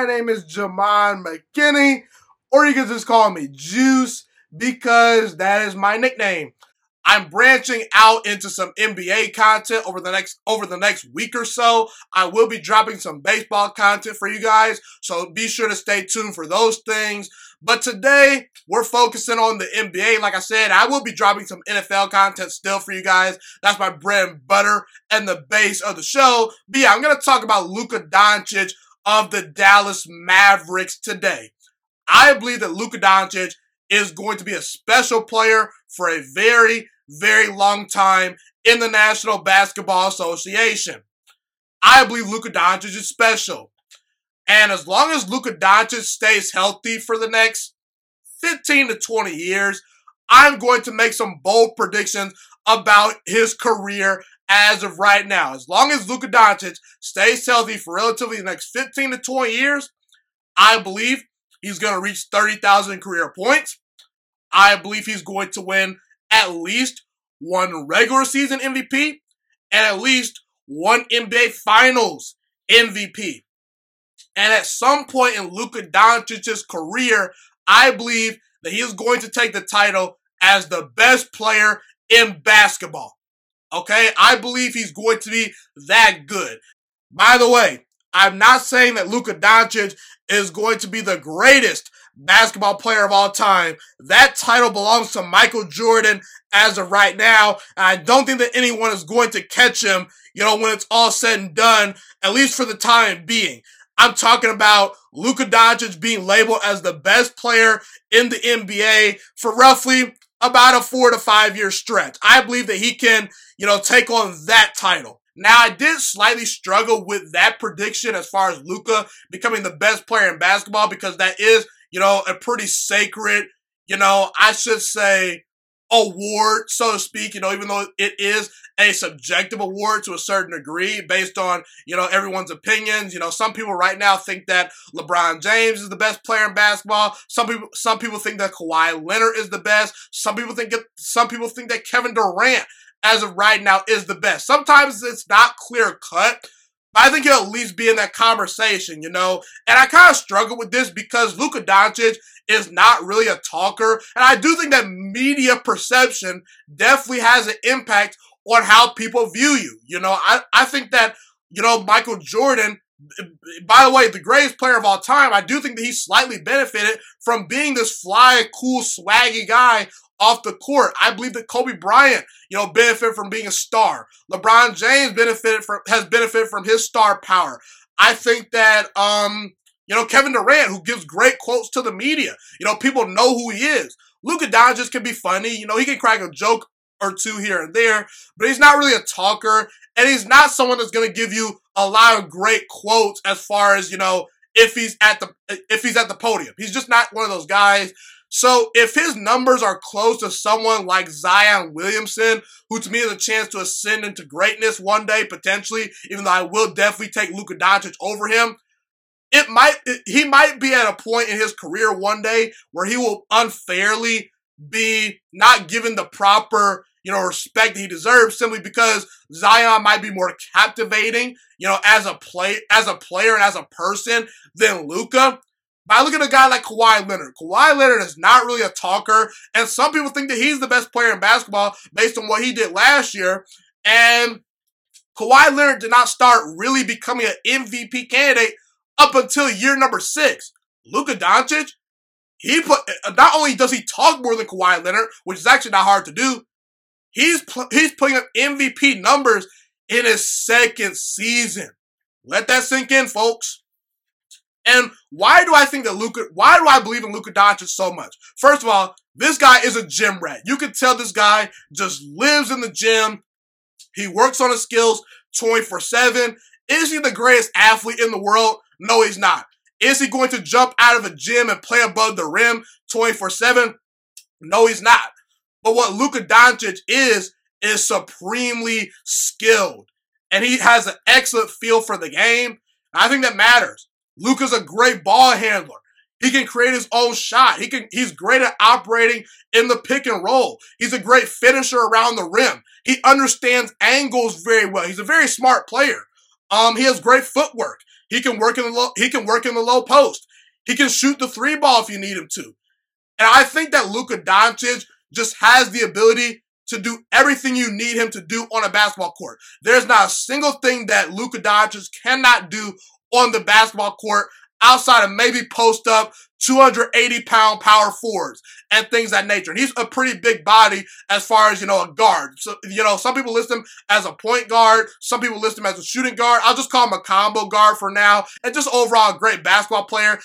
My name is Ghiman McKinney, or you can just call me Juice because that is my nickname. I'm branching out into some NBA content over the next over the next week or so. I will be dropping some baseball content for you guys, so be sure to stay tuned for those things. But today we're focusing on the NBA. Like I said, I will be dropping some NFL content still for you guys. That's my bread and butter and the base of the show. But yeah, I'm gonna talk about Luka Doncic of the Dallas Mavericks today. I believe that Luka Doncic is going to be a special player for a very, very long time in the National Basketball Association. I believe Luka Doncic is special. And as long as Luka Doncic stays healthy for the next 15 to 20 years, I'm going to make some bold predictions about his career as of right now. As long as Luka Doncic stays healthy for relatively the next 15 to 20 years, I believe he's going to reach 30,000 career points. I believe he's going to win at least one regular season MVP and at least one NBA Finals MVP. And at some point in Luka Doncic's career, I believe that he is going to take the title as the best player in basketball. Okay? I believe he's going to be that good. By the way, I'm not saying that Luka Doncic is going to be the greatest basketball player of all time. That title belongs to Michael Jordan as of right now. I don't think that anyone is going to catch him, you know, when it's all said and done, at least for the time being. I'm talking about Luka Doncic being labeled as the best player in the NBA for roughly about a four to five year stretch. I believe that he can, you know, take on that title. Now, I did slightly struggle with that prediction as far as Luka becoming the best player in basketball because that is you know, a pretty sacred, you know, I should say, award, so to speak, you know, even though it is a subjective award to a certain degree based on, you know, everyone's opinions. You know, some people right now think that LeBron James is the best player in basketball. Some people, some people think that Kawhi Leonard is the best. Some people think some people think that Kevin Durant as of right now is the best. Sometimes it's not clear cut. But I think he'll at least be in that conversation, you know? And I kind of struggle with this because Luka Doncic is not really a talker. And I do think that media perception definitely has an impact on how people view you. You know, I, I think that, you know, Michael Jordan, by the way, the greatest player of all time, I do think that he slightly benefited from being this fly, cool, swaggy guy off the court. I believe that Kobe Bryant, you know, benefited from being a star. LeBron James benefited from has benefited from his star power. I think that um, you know, Kevin Durant, who gives great quotes to the media. You know, people know who he is. Luka Doncic can be funny. You know, he can crack a joke or two here and there, but he's not really a talker, and he's not someone that's going to give you a lot of great quotes as far as you know if he's at the if he's at the podium. He's just not one of those guys. So if his numbers are close to someone like Zion Williamson, who to me has a chance to ascend into greatness one day potentially, even though I will definitely take Luka Doncic over him, it might he might be at a point in his career one day where he will unfairly be not given the proper you know respect he deserves simply because Zion might be more captivating you know as a play as a player and as a person than Luka. But I look at a guy like Kawhi Leonard. Kawhi Leonard is not really a talker, and some people think that he's the best player in basketball based on what he did last year. And Kawhi Leonard did not start really becoming an MVP candidate up until year number six. Luka Doncic, he put not only does he talk more than Kawhi Leonard, which is actually not hard to do, he's he's putting up MVP numbers in his second season. Let that sink in, folks. And why do I think that Luka, why do I believe in Luka Doncic so much? First of all, this guy is a gym rat. You can tell this guy just lives in the gym. He works on his skills 24 7. Is he the greatest athlete in the world? No, he's not. Is he going to jump out of a gym and play above the rim 24 7? No, he's not. But what Luka Doncic is, is supremely skilled. And he has an excellent feel for the game. I think that matters. Luka's a great ball handler. He can create his own shot. He can, he's great at operating in the pick and roll. He's a great finisher around the rim. He understands angles very well. He's a very smart player. Um, he has great footwork. He can work in the low, he can work in the low post. He can shoot the three ball if you need him to. And I think that Luka Doncic just has the ability to do everything you need him to do on a basketball court. There's not a single thing that Luka Doncic cannot do on the basketball court outside of maybe post up 280 pound power forwards and things that nature. And he's a pretty big body as far as, you know, a guard. So, you know, some people list him as a point guard. Some people list him as a shooting guard. I'll just call him a combo guard for now. And just overall a great basketball player.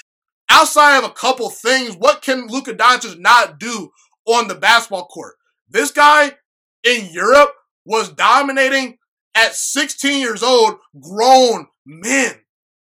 Outside of a couple things, what can Luka Doncic not do on the basketball court? This guy in Europe was dominating at 16 years old, grown men.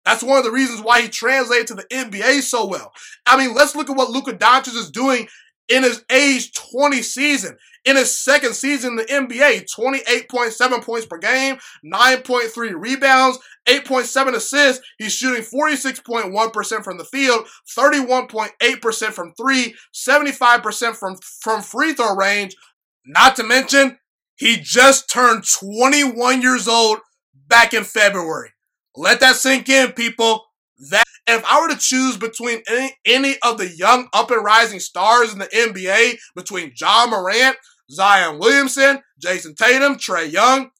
That's one of the reasons why he translated to the NBA so well. I mean, let's look at what Luka Doncic is doing in his age 20 season. In his second season in the NBA, 28.7 points per game, 9.3 rebounds, 8.7 assists. He's shooting 46.1% from the field, 31.8% from three, 75% from, from free throw range. Not to mention, he just turned 21 years old back in February. Let that sink in, people. That if I were to choose between any, any of the young up and rising stars in the NBA, between Ja Morant, Zion Williamson, Jayson Tatum, Trae Young,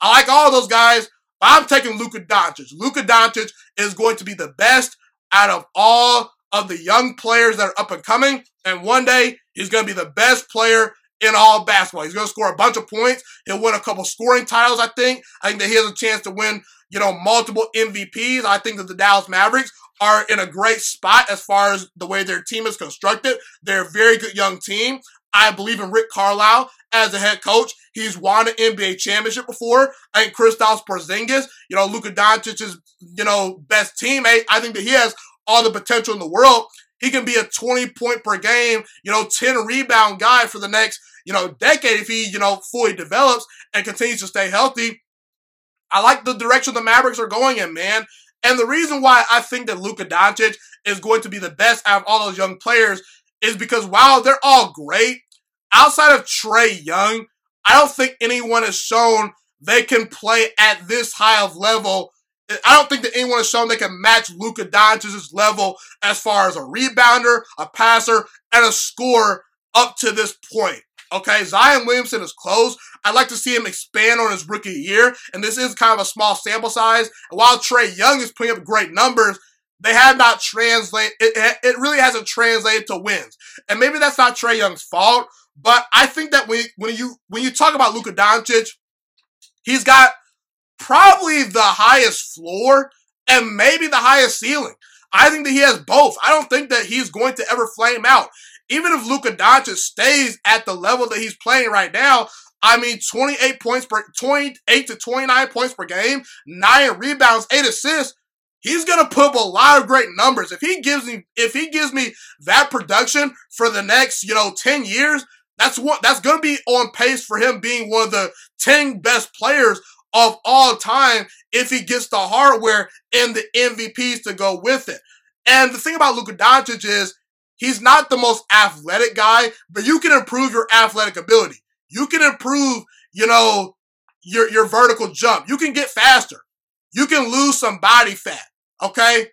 I like all those guys. I'm taking Luka Doncic. Luka Doncic is going to be the best out of all of the young players that are up and coming. And one day he's going to be the best player in all basketball. He's going to score a bunch of points. He'll win a couple scoring titles, I think. I think that he has a chance to win you know, multiple MVPs. I think that the Dallas Mavericks are in a great spot as far as the way their team is constructed. They're a very good young team. I believe in Rick Carlisle as a head coach. He's won an NBA championship before. I think Kristaps Porzingis, you know, Luka Doncic's, you know, best teammate. I think that he has all the potential in the world. He can be a 20 point per game, you know, 10 rebound guy for the next, you know, decade if he, you know, fully develops and continues to stay healthy. I like the direction the Mavericks are going in, man. And the reason why I think that Luka Doncic is going to be the best out of all those young players is because while they're all great, outside of Trae Young, I don't think anyone has shown they can play at this high of level. I don't think that anyone has shown they can match Luka Doncic's level as far as a rebounder, a passer, and a scorer up to this point. Okay, Zion Williamson is close. I'd like to see him expand on his rookie year, and this is kind of a small sample size. While Trae Young is putting up great numbers, they have not translated. It, it really hasn't translated to wins, and maybe that's not Trae Young's fault. But I think that when when you when you talk about Luka Doncic, he's got probably the highest floor and maybe the highest ceiling. I think that he has both. I don't think that he's going to ever flame out even if Luka Doncic stays at the level that he's playing right now, I mean, 28 points per, 28 to 29 points per game, nine rebounds, eight assists. He's gonna put up a lot of great numbers. If he gives me, if he gives me that production for the next, you know, 10 years, that's what, that's gonna be on pace for him being one of the 10 best players of all time if he gets the hardware and the MVPs to go with it. And the thing about Luka Doncic is He's not the most athletic guy, but you can improve your athletic ability. You can improve, you know, your, your vertical jump. You can get faster. You can lose some body fat. Okay.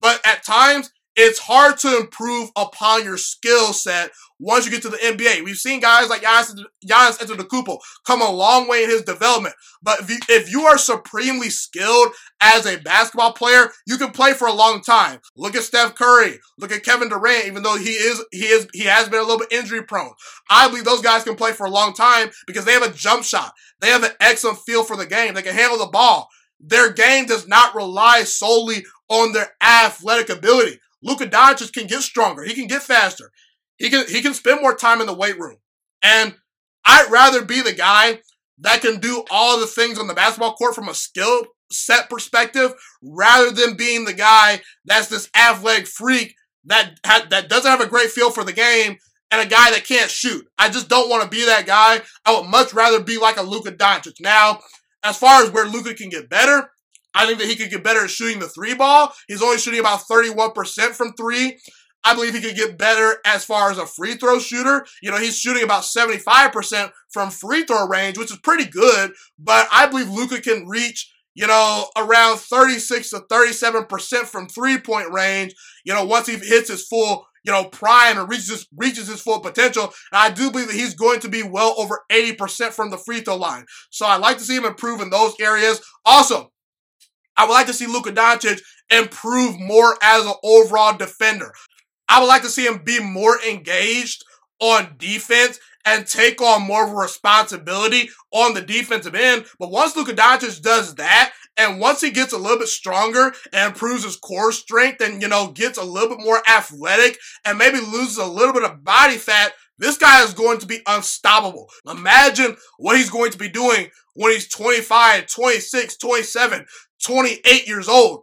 But at times it's hard to improve upon your skill set once you get to the NBA. We've seen guys like Giannis, Giannis Antetokounmpo come a long way in his development. But if you, if you are supremely skilled as a basketball player, you can play for a long time. Look at Steph Curry. Look at Kevin Durant. Even though he is he is he has been a little bit injury prone, I believe those guys can play for a long time because they have a jump shot. They have an excellent feel for the game. They can handle the ball. Their game does not rely solely on their athletic ability. Luka Doncic can get stronger. He can get faster. He can he can spend more time in the weight room. And I'd rather be the guy that can do all the things on the basketball court from a skill set perspective rather than being the guy that's this athletic freak that ha- that doesn't have a great feel for the game and a guy that can't shoot. I just don't want to be that guy. I would much rather be like a Luka Doncic. Now, as far as where Luka can get better, I think that he could get better at shooting the three ball. He's only shooting about 31% from three. I believe he could get better as far as a free throw shooter. You know, he's shooting about 75% from free throw range, which is pretty good, but I believe Luka can reach, you know, around 36 to 37% from three point range, you know, once he hits his full, you know, prime and reaches, reaches his full potential. And I do believe that he's going to be well over 80% from the free throw line. So I'd like to see him improve in those areas. Also, I would like to see Luka Doncic improve more as an overall defender. I would like to see him be more engaged on defense and take on more of a responsibility on the defensive end. But once Luka Doncic does that, and once he gets a little bit stronger and improves his core strength and, you know, gets a little bit more athletic and maybe loses a little bit of body fat, this guy is going to be unstoppable. Imagine what he's going to be doing when he's 25, 26, 27, 28 years old.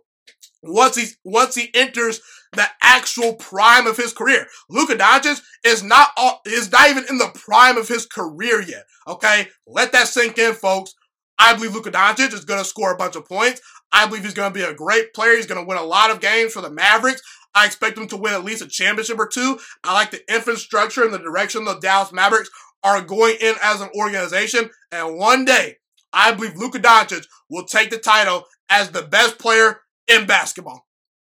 Once he once he enters the actual prime of his career. Luka Doncic is not is not even in the prime of his career yet. Okay, let that sink in, folks. I believe Luka Doncic is going to score a bunch of points. I believe he's going to be a great player. He's going to win a lot of games for the Mavericks. I expect him to win at least a championship or two. I like the infrastructure and the direction the Dallas Mavericks are going in as an organization. And one day, I believe Luka Doncic will take the title as the best player in basketball.